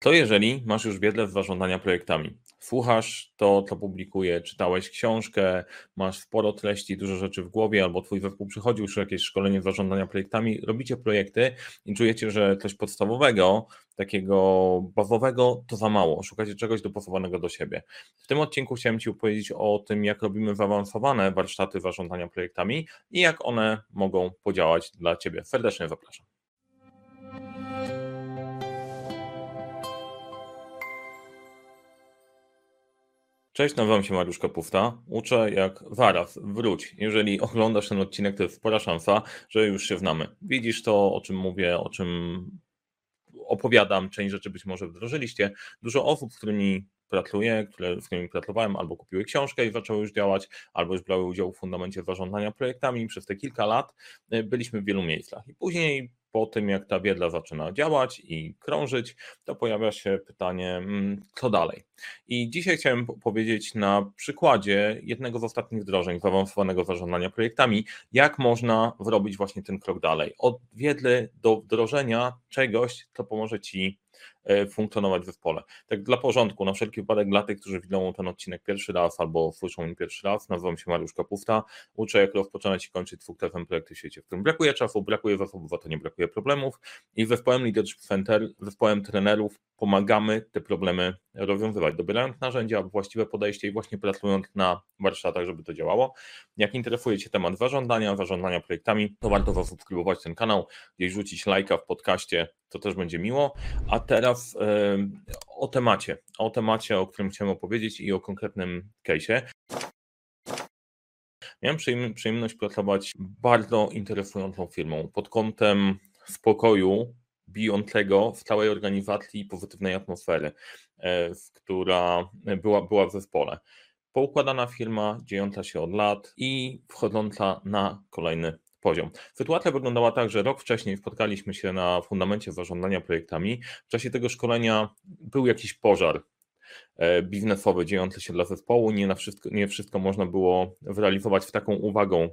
To jeżeli masz już wiedzę w zarządzania projektami, słuchasz to, co publikuję, czytałeś książkę, masz sporo treści, dużo rzeczy w głowie, albo twój zespół przychodził już jakieś szkolenie zarządzania projektami, robicie projekty i czujecie, że coś podstawowego, takiego bazowego, to za mało. Szukacie czegoś dopasowanego do siebie. W tym odcinku chciałem Ci opowiedzieć o tym, jak robimy zaawansowane warsztaty zarządzania projektami i jak one mogą podziałać dla Ciebie. Serdecznie zapraszam. Cześć, nazywam się Mariusz Kapufta. Uczę jak zaraz, wróć. Jeżeli oglądasz ten odcinek, to jest spora szansa, że już się znamy. Widzisz to, o czym mówię, o czym opowiadam, część rzeczy być może wdrożyliście. Dużo osób, z którymi pracuję, które, z którymi pracowałem, albo kupiły książkę i zaczęły już działać, albo już brały udział w fundamencie zarządzania projektami. Przez te kilka lat y, byliśmy w wielu miejscach. I później po tym, jak ta wiedza zaczyna działać i krążyć, to pojawia się pytanie, mm, co dalej. I dzisiaj chciałem powiedzieć na przykładzie jednego z ostatnich wdrożeń zaawansowanego zarządzania projektami, jak można zrobić właśnie ten krok dalej. Od wiedzy do wdrożenia czegoś, co pomoże Ci funkcjonować w zespole. Tak dla porządku, na wszelki wypadek dla tych, którzy widzą ten odcinek pierwszy raz albo słyszą mnie pierwszy raz, nazywam się Mariusz Kapufta, uczę jak rozpoczynać i kończyć dwukrotne projekty w świecie, w którym brakuje czasu, brakuje zasobów, a to nie brakuje problemów i zespołem Leadership Center, zespołem trenerów pomagamy te problemy rozwiązywać, dobierając narzędzia, właściwe podejście i właśnie pracując na warsztatach, żeby to działało. Jak interesuje Cię temat zarządzania, zarządzania projektami, to warto zasubskrybować ten kanał, gdzieś rzucić lajka w podcaście, to też będzie miło. A teraz yy, o temacie, o temacie, o którym chciałem opowiedzieć i o konkretnym case'ie. Miałem przyjemność pracować bardzo interesującą firmą pod kątem spokoju bijącego w całej organizacji pozytywnej atmosfery, e, która była, była w zespole. Poukładana firma, dziejąca się od lat i wchodząca na kolejny poziom. Sytuacja wyglądała tak, że rok wcześniej spotkaliśmy się na fundamencie zarządzania projektami. W czasie tego szkolenia był jakiś pożar e, biznesowy dziejący się dla zespołu. Nie, na wszystko, nie wszystko można było zrealizować w taką uwagą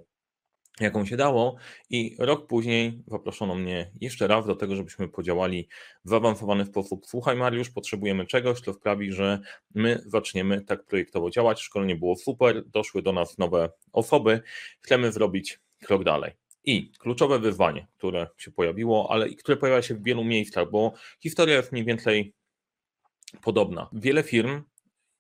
jaką się dało i rok później zaproszono mnie jeszcze raz do tego, żebyśmy podziałali w zaawansowany sposób. Słuchaj Mariusz, potrzebujemy czegoś, co sprawi, że my zaczniemy tak projektowo działać. Szkolenie było super, doszły do nas nowe osoby, chcemy zrobić krok dalej. I kluczowe wyzwanie, które się pojawiło, ale i które pojawia się w wielu miejscach, bo historia jest mniej więcej podobna. Wiele firm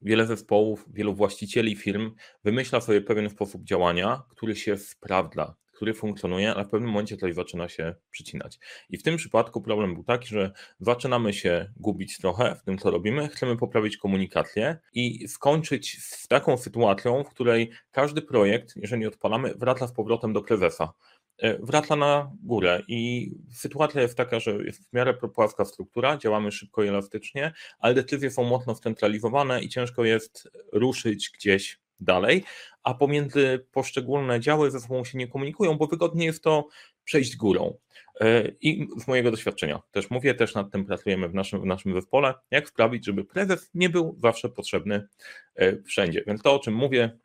wiele zespołów, wielu właścicieli firm wymyśla sobie pewien sposób działania, który się sprawdza, który funkcjonuje, ale w pewnym momencie coś zaczyna się przycinać. I w tym przypadku problem był taki, że zaczynamy się gubić trochę w tym, co robimy, chcemy poprawić komunikację i skończyć z taką sytuacją, w której każdy projekt, jeżeli odpalamy, wraca z powrotem do prezesa E, wraca na górę i sytuacja jest taka, że jest w miarę płaska struktura, działamy szybko i elastycznie, ale decyzje są mocno scentralizowane i ciężko jest ruszyć gdzieś dalej, a pomiędzy poszczególne działy ze sobą się nie komunikują, bo wygodnie jest to przejść górą. E, I z mojego doświadczenia też mówię, też nad tym pracujemy w naszym, w naszym zespole, jak sprawić, żeby prezes nie był zawsze potrzebny e, wszędzie. Więc to, o czym mówię,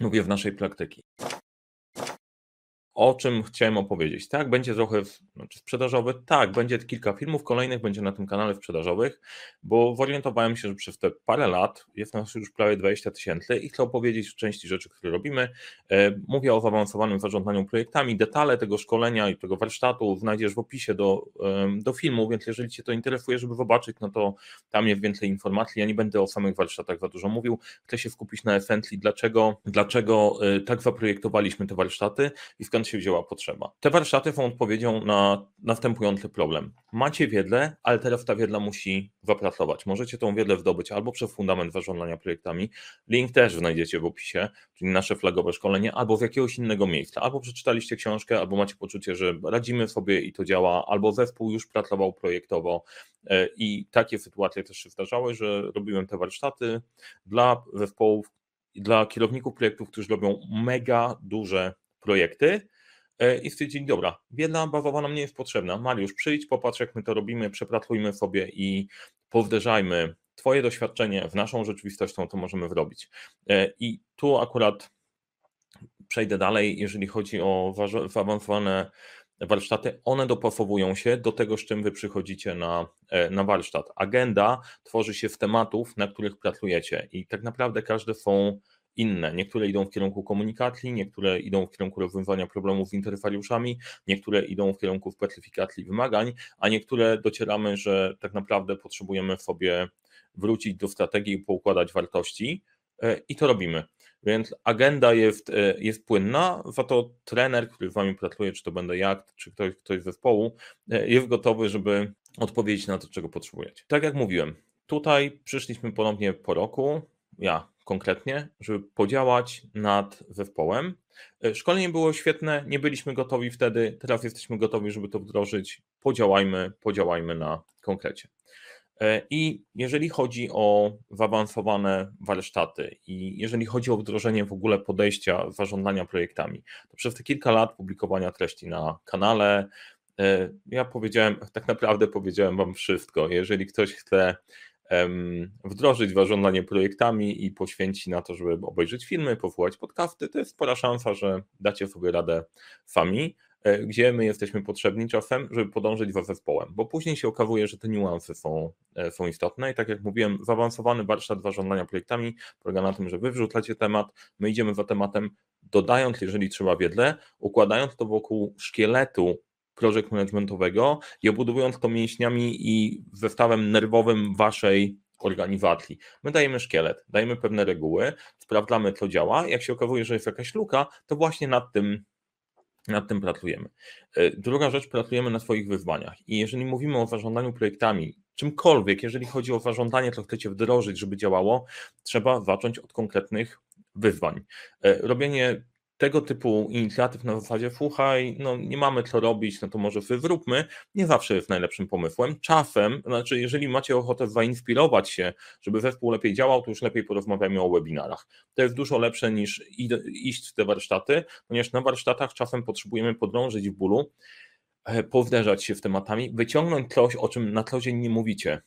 mówię w naszej praktyce o czym chciałem opowiedzieć. Tak, będzie trochę znaczy sprzedażowy, tak, będzie kilka filmów kolejnych, będzie na tym kanale sprzedażowych, bo zorientowałem się, że przez te parę lat jest nas już prawie 20 tysięcy i chcę opowiedzieć o części rzeczy, które robimy. E, mówię o zaawansowanym zarządzaniu projektami, detale tego szkolenia i tego warsztatu znajdziesz w opisie do, do filmu, więc jeżeli Cię to interesuje, żeby zobaczyć, no to tam jest więcej informacji. Ja nie będę o samych warsztatach za dużo mówił, chcę się skupić na esencji, dlaczego, dlaczego e, tak zaprojektowaliśmy te warsztaty i skąd skąd się wzięła potrzeba. Te warsztaty są odpowiedzią na następujący problem. Macie wiedzę, ale teraz ta wiedza musi zapracować. Możecie tą wiedzę zdobyć albo przez fundament zarządzania projektami, link też znajdziecie w opisie, czyli nasze flagowe szkolenie, albo z jakiegoś innego miejsca. Albo przeczytaliście książkę, albo macie poczucie, że radzimy sobie i to działa, albo zespół już pracował projektowo e, i takie sytuacje też się zdarzały, że robiłem te warsztaty dla zespołów, dla kierowników projektów, którzy robią mega duże projekty, i stwierdzili, dobra, wiedza bazowa nam nie jest potrzebna. Mariusz, przyjdź, popatrz jak my to robimy, przepracujmy sobie i powderzajmy Twoje doświadczenie w naszą rzeczywistością, to możemy zrobić. E, I tu akurat przejdę dalej, jeżeli chodzi o zaawansowane warsztaty, one dopasowują się do tego, z czym wy przychodzicie na, e, na warsztat. Agenda tworzy się z tematów, na których pracujecie i tak naprawdę każde są inne. Niektóre idą w kierunku komunikacji, niektóre idą w kierunku rozwiązywania problemów z interferiuszami, niektóre idą w kierunku specyfikacji wymagań, a niektóre docieramy, że tak naprawdę potrzebujemy sobie wrócić do strategii i poukładać wartości e, i to robimy. Więc agenda jest, e, jest płynna, za to trener, który z Wami pracuje, czy to będę ja, czy ktoś, ktoś z zespołu, e, jest gotowy, żeby odpowiedzieć na to, czego potrzebujecie. Tak jak mówiłem, tutaj przyszliśmy ponownie po roku, ja konkretnie, żeby podziałać nad zespołem. E, szkolenie było świetne, nie byliśmy gotowi wtedy, teraz jesteśmy gotowi, żeby to wdrożyć. Podziałajmy, podziałajmy na konkrecie. E, I jeżeli chodzi o zaawansowane warsztaty i jeżeli chodzi o wdrożenie w ogóle podejścia zarządzania projektami, to przez te kilka lat publikowania treści na kanale, e, ja powiedziałem, tak naprawdę powiedziałem Wam wszystko. Jeżeli ktoś chce wdrożyć zarządzanie projektami i poświęci na to, żeby obejrzeć filmy, posłuchać podcasty, to jest spora szansa, że dacie sobie radę sami. E, gdzie my jesteśmy potrzebni czasem, żeby podążyć za zespołem, bo później się okazuje, że te niuanse są, e, są istotne i tak jak mówiłem, zaawansowany warsztat zarządzania projektami polega na tym, że wy wrzucacie temat, my idziemy za tematem, dodając, jeżeli trzeba wiedle, układając to wokół szkieletu project managementowego i obudowując to mięśniami i zestawem nerwowym waszej organizacji. My dajemy szkielet, dajemy pewne reguły, sprawdzamy, co działa. Jak się okazuje, że jest jakaś luka, to właśnie nad tym nad tym pracujemy. E, druga rzecz, pracujemy na swoich wyzwaniach. I jeżeli mówimy o zarządzaniu projektami, czymkolwiek, jeżeli chodzi o zarządzanie, co chcecie wdrożyć, żeby działało, trzeba zacząć od konkretnych wyzwań. E, robienie tego typu inicjatyw na zasadzie słuchaj, no nie mamy co robić, no to może zróbmy, nie zawsze jest najlepszym pomysłem. Czasem, znaczy jeżeli macie ochotę zainspirować się, żeby zespół lepiej działał, to już lepiej porozmawiamy o webinarach. To jest dużo lepsze niż iść w te warsztaty, ponieważ na warsztatach czasem potrzebujemy podrążyć w bólu, e, powderzać się w tematami, wyciągnąć coś, o czym na co dzień nie mówicie.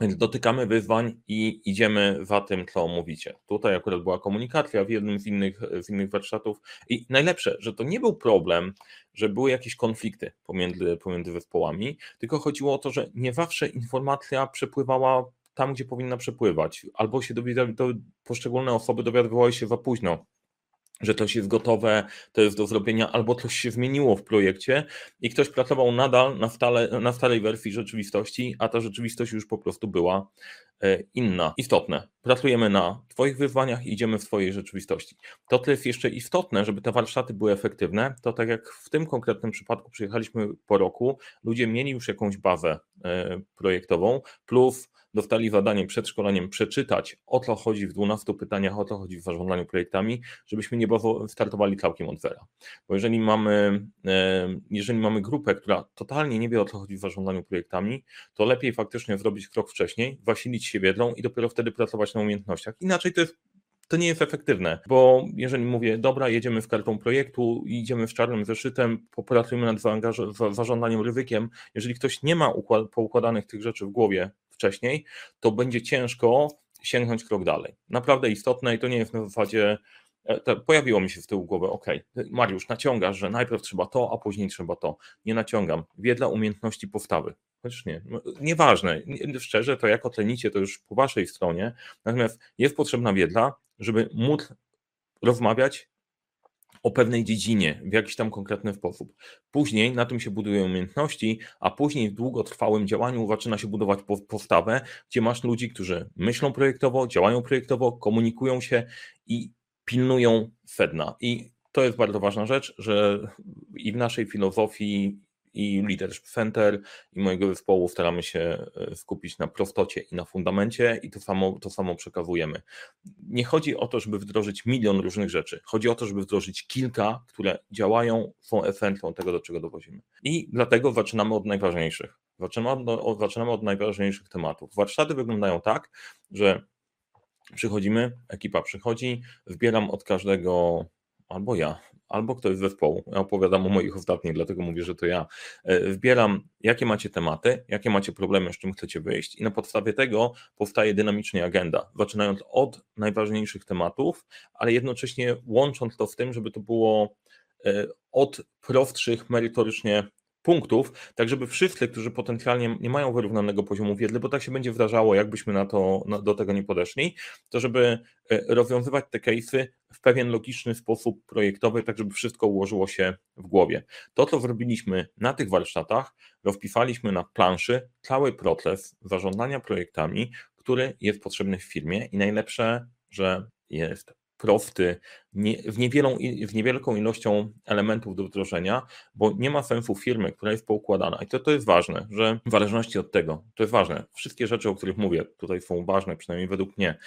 Więc dotykamy wyzwań i idziemy za tym, co mówicie. Tutaj akurat była komunikacja w jednym z innych, z innych warsztatów i najlepsze, że to nie był problem, że były jakieś konflikty pomiędzy, pomiędzy zespołami, tylko chodziło o to, że nie zawsze informacja przepływała tam, gdzie powinna przepływać, albo się poszczególne osoby dowiadywały się za późno że coś jest gotowe, to jest do zrobienia, albo coś się zmieniło w projekcie i ktoś pracował nadal na, stale, na starej wersji rzeczywistości, a ta rzeczywistość już po prostu była inna. Istotne. Pracujemy na Twoich wyzwaniach, idziemy w Twojej rzeczywistości. To, co jest jeszcze istotne, żeby te warsztaty były efektywne, to tak jak w tym konkretnym przypadku przyjechaliśmy po roku, ludzie mieli już jakąś bazę e, projektową, plus dostali zadanie przed szkoleniem przeczytać, o co chodzi w 12 pytaniach, o co chodzi w zarządzaniu projektami, żebyśmy nie startowali całkiem od zera. Bo jeżeli mamy, e, jeżeli mamy grupę, która totalnie nie wie, o co chodzi w zarządzaniu projektami, to lepiej faktycznie zrobić krok wcześniej, wasilić się wiedzą i dopiero wtedy pracować na umiejętnościach. Inaczej to jest to nie jest efektywne, bo jeżeli mówię, dobra, jedziemy w kartą projektu, idziemy z czarnym zeszytem, popracujemy nad zarządzaniem ryzykiem, jeżeli ktoś nie ma poukładanych tych rzeczy w głowie wcześniej, to będzie ciężko sięgnąć krok dalej. Naprawdę istotne i to nie jest na zasadzie, pojawiło mi się w tyłu głowy, ok, Mariusz, naciągasz, że najpierw trzeba to, a później trzeba to. Nie naciągam. Wiedla umiejętności postawy. Chociaż nie, no, nieważne, szczerze, to jak ocenicie, to już po waszej stronie, natomiast jest potrzebna wiedla, żeby móc rozmawiać o pewnej dziedzinie w jakiś tam konkretny sposób. Później na tym się budują umiejętności, a później w długotrwałym działaniu zaczyna się budować postawę, gdzie masz ludzi, którzy myślą projektowo, działają projektowo, komunikują się i pilnują sedna. I to jest bardzo ważna rzecz, że i w naszej filozofii i Leadership Center i mojego zespołu staramy się e, skupić na prostocie i na fundamencie i to samo, to samo przekazujemy. Nie chodzi o to, żeby wdrożyć milion różnych rzeczy. Chodzi o to, żeby wdrożyć kilka, które działają, są esencją tego, do czego dowozimy. I dlatego zaczynamy od najważniejszych. Zaczynamy od, zaczynamy od najważniejszych tematów. Warsztaty wyglądają tak, że przychodzimy, ekipa przychodzi, wybieram od każdego albo ja, albo ktoś z zespołu. Ja opowiadam o moich ostatnich, dlatego mówię, że to ja. E, wybieram, jakie macie tematy, jakie macie problemy, z czym chcecie wyjść, i na podstawie tego powstaje dynamicznie agenda, zaczynając od najważniejszych tematów, ale jednocześnie łącząc to w tym, żeby to było e, od prostszych merytorycznie punktów, tak żeby wszyscy, którzy potencjalnie nie mają wyrównanego poziomu wiedzy, bo tak się będzie wdarzało, jakbyśmy na to, na, do tego nie podeszli, to żeby e, rozwiązywać te case'y w pewien logiczny sposób projektowy, tak żeby wszystko ułożyło się w głowie. To, co zrobiliśmy na tych warsztatach, rozpisaliśmy na planszy cały proces zarządzania projektami, który jest potrzebny w firmie i najlepsze, że jest prosty, nie, w, niewielą, w niewielką ilością elementów do wdrożenia, bo nie ma sensu firmy, która jest poukładana. I to, to jest ważne, że w zależności od tego, to jest ważne, wszystkie rzeczy, o których mówię, tutaj są ważne, przynajmniej według mnie,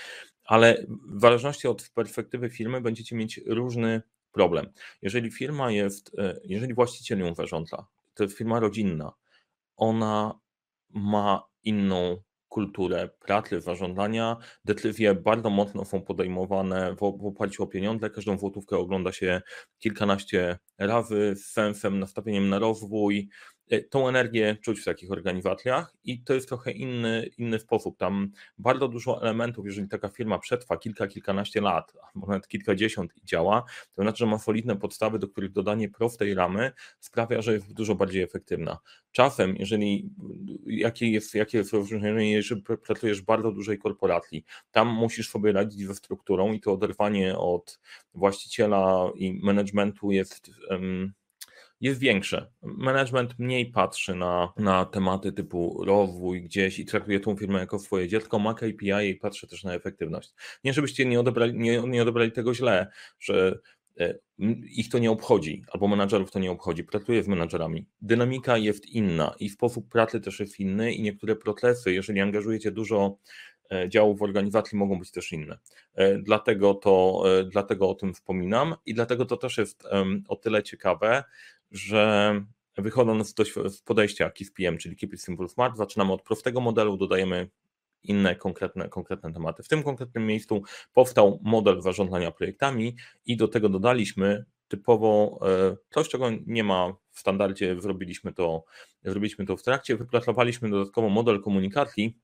ale w zależności od perspektywy firmy będziecie mieć różny problem. Jeżeli firma jest, e, jeżeli właściciel ją zarządza, to jest firma rodzinna, ona ma inną kulturę pracy, zażądania. Decyzje bardzo mocno są podejmowane w, w oparciu o pieniądze. Każdą złotówkę ogląda się kilkanaście razy z sensem, nastawieniem na rozwój. E, tą energię czuć w takich organizacjach i to jest trochę inny, inny sposób. Tam bardzo dużo elementów, jeżeli taka firma przetrwa kilka, kilkanaście lat, a nawet kilkadziesiąt i działa, to znaczy, że ma solidne podstawy, do których dodanie prostej ramy sprawia, że jest dużo bardziej efektywna. Czasem, jeżeli jakie jest, jakie jest rozróżnienie, jeżeli pracujesz w bardzo dużej korporacji, tam musisz sobie radzić ze strukturą i to oderwanie od właściciela i managementu jest jest większe. Management mniej patrzy na, na tematy typu rozwój gdzieś i traktuje tą firmę jako swoje dziecko, ma KPI i patrzy też na efektywność. Nie żebyście nie odebrali, nie, nie odebrali tego źle, że e, ich to nie obchodzi, albo menadżerów to nie obchodzi, pracuję z menadżerami. Dynamika jest inna i sposób pracy też jest inny i niektóre procesy, jeżeli angażujecie dużo działów w organizacji, mogą być też inne. E, dlatego, to, dlatego o tym wspominam i dlatego to też jest o tyle ciekawe, że wychodząc z podejścia KISPM, czyli Keep It Simple Smart, zaczynamy od prostego modelu, dodajemy inne konkretne, konkretne tematy. W tym konkretnym miejscu powstał model zarządzania projektami i do tego dodaliśmy typowo e, coś, czego nie ma w standardzie, zrobiliśmy to, zrobiliśmy to w trakcie, wypracowaliśmy dodatkowo model komunikacji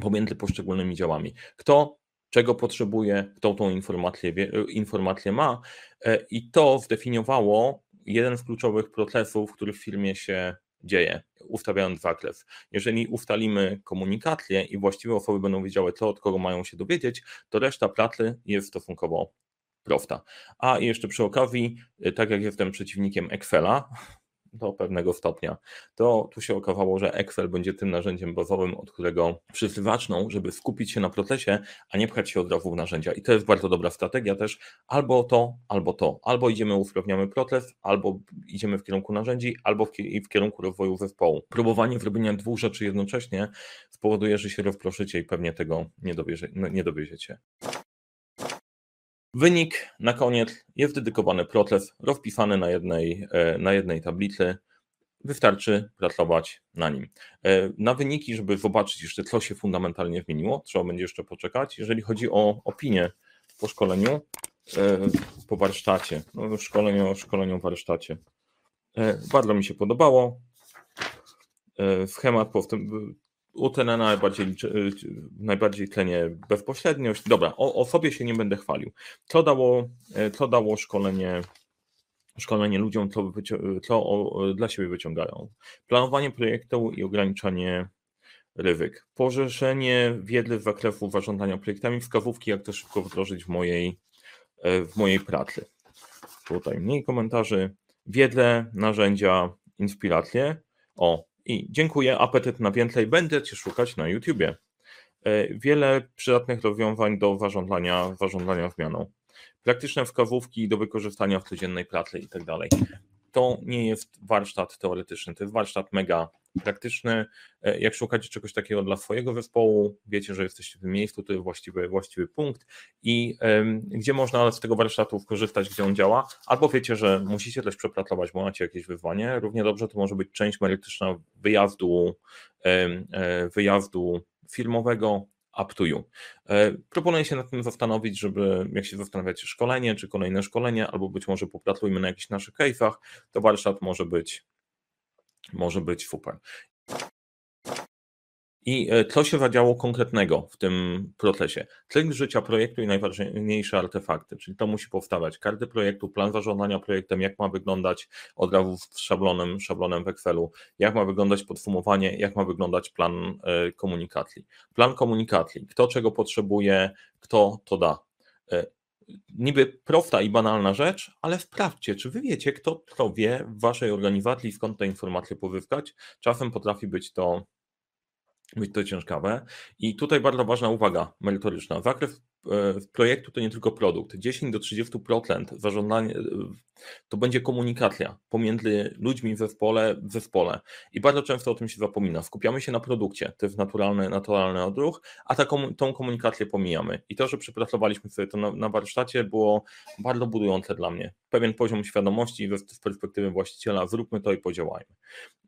pomiędzy poszczególnymi działami. Kto czego potrzebuje, kto tą informację, informację ma e, i to zdefiniowało jeden z kluczowych procesów, który w firmie się dzieje, ustawiając zakres. Jeżeli ustalimy komunikację i właściwe osoby będą wiedziały, co od kogo mają się dowiedzieć, to reszta pracy jest stosunkowo prosta. A jeszcze przy okazji, tak jak jestem przeciwnikiem Excela, do pewnego stopnia, to tu się okazało, że Excel będzie tym narzędziem bazowym, od którego wszyscy zaczną, żeby skupić się na procesie, a nie pchać się od razu w narzędzia. I to jest bardzo dobra strategia też, albo to, albo to. Albo idziemy, usprawniamy proces, albo idziemy w kierunku narzędzi, albo w, kierunku rozwoju zespołu. Próbowanie zrobienia dwóch rzeczy jednocześnie spowoduje, że się rozproszycie i pewnie tego nie, dowiezie, nie dowieziecie. Wynik na koniec jest dedykowany proces rozpisany na jednej, e, na jednej tablicy. Wystarczy pracować na nim. E, na wyniki, żeby zobaczyć jeszcze, co się fundamentalnie zmieniło, trzeba będzie jeszcze poczekać. Jeżeli chodzi o opinię po szkoleniu, e, po warsztacie, no, szkoleniu, szkoleniu warsztacie. Bardzo mi się podobało. Schemat u Tenena najbardziej, najbardziej tlenie bezpośredniość. Dobra, o, o sobie się nie będę chwalił. Co dało, e, co dało szkolenie, szkolenie ludziom, co, co o, dla siebie wyciągają? Planowanie projektu i ograniczanie ryzyk. Poszerzenie wiedzy z zakresu zarządzania projektami, wskazówki, jak to szybko wdrożyć w mojej, e, w mojej pracy. Tutaj mniej komentarzy. Wiedzę, narzędzia, inspiracje. O, i dziękuję, apetyt na więcej będę Cię szukać na YouTubie. E, wiele przydatnych rozwiązań do zarządzania, zarządzania zmianą. Praktyczne wskazówki do wykorzystania w codziennej pracy i tak dalej to nie jest warsztat teoretyczny, to jest warsztat mega praktyczny. E, jak szukacie czegoś takiego dla swojego zespołu, wiecie, że jesteście w tym miejscu, to jest właściwy, właściwy punkt i gdzie można z tego warsztatu skorzystać, gdzie on działa, albo wiecie, że musicie też przepracować, bo macie jakieś wyzwanie. Równie dobrze to może być część merytoryczna wyjazdu, um, wyjazdu firmowego, up to you. E, proponuję się nad tym zastanowić, żeby jak się zastanawiacie szkolenie, czy kolejne szkolenie, albo być może popracujmy na jakichś naszych case'ach, to warsztat może być, może być super. I e, co się zadziało konkretnego w tym procesie? Cykl życia projektu i najważniejsze artefakty, czyli to musi powstawać karty projektu, plan zarządzania projektem, jak ma wyglądać od razu z szablonem, szablonem w Excelu, jak ma wyglądać podsumowanie, jak ma wyglądać plan e, komunikacji. Plan komunikacji, kto czego potrzebuje, kto to da. Niby prosta i banalna rzecz, ale sprawdźcie, czy wy wiecie, kto, kto wie w waszej organizacji, skąd te informacje pozyskać. Czasem potrafi być to być to ciężkawe. I tutaj bardzo ważna uwaga merytoryczna. Zakres projektu to nie tylko produkt. 10 do 30% zażądanie to będzie komunikacja pomiędzy ludźmi w zespole, w zespole. I bardzo często o tym się zapomina. Skupiamy się na produkcie, to jest naturalny, naturalny odruch, a taką, tą komunikację pomijamy. I to, że przepracowaliśmy sobie to na, na warsztacie było bardzo budujące dla mnie. Pewien poziom świadomości z perspektywy właściciela, zróbmy to i podziałajmy.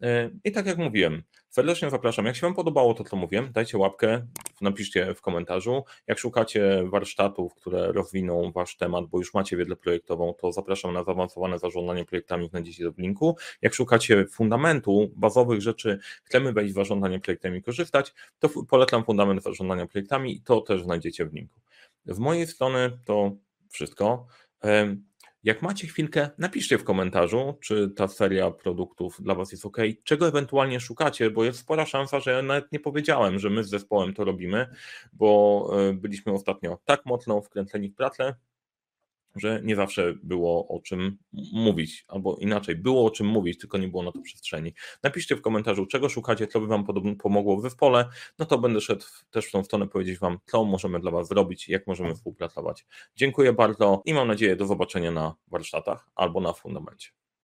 E, I tak jak mówiłem, serdecznie zapraszam. Jak się Wam podobało to, co mówiłem, dajcie łapkę, napiszcie w komentarzu. Jak szukacie warsztatów, które rozwiną Wasz temat, bo już macie wiedzę projektową, to zapraszam na zaawansowane zarządzanie projektami, znajdziecie to w linku. Jak szukacie fundamentu, bazowych rzeczy, chcemy wejść w zarządzanie projektami i korzystać, to polecam fundament zarządzania projektami i to też znajdziecie w linku. W mojej strony to wszystko. Jak macie chwilkę, napiszcie w komentarzu, czy ta seria produktów dla Was jest ok, czego ewentualnie szukacie, bo jest spora szansa, że ja nawet nie powiedziałem, że my z zespołem to robimy, bo e, byliśmy ostatnio tak mocno wkręceni w pracę, że nie zawsze było o czym mówić, albo inaczej, było o czym mówić, tylko nie było na to przestrzeni. Napiszcie w komentarzu, czego szukacie, co by Wam pomogło w zespole, no to będę szedł też w tą stronę powiedzieć Wam, co możemy dla Was zrobić, jak możemy współpracować. Dziękuję bardzo i mam nadzieję do zobaczenia na warsztatach albo na fundamencie.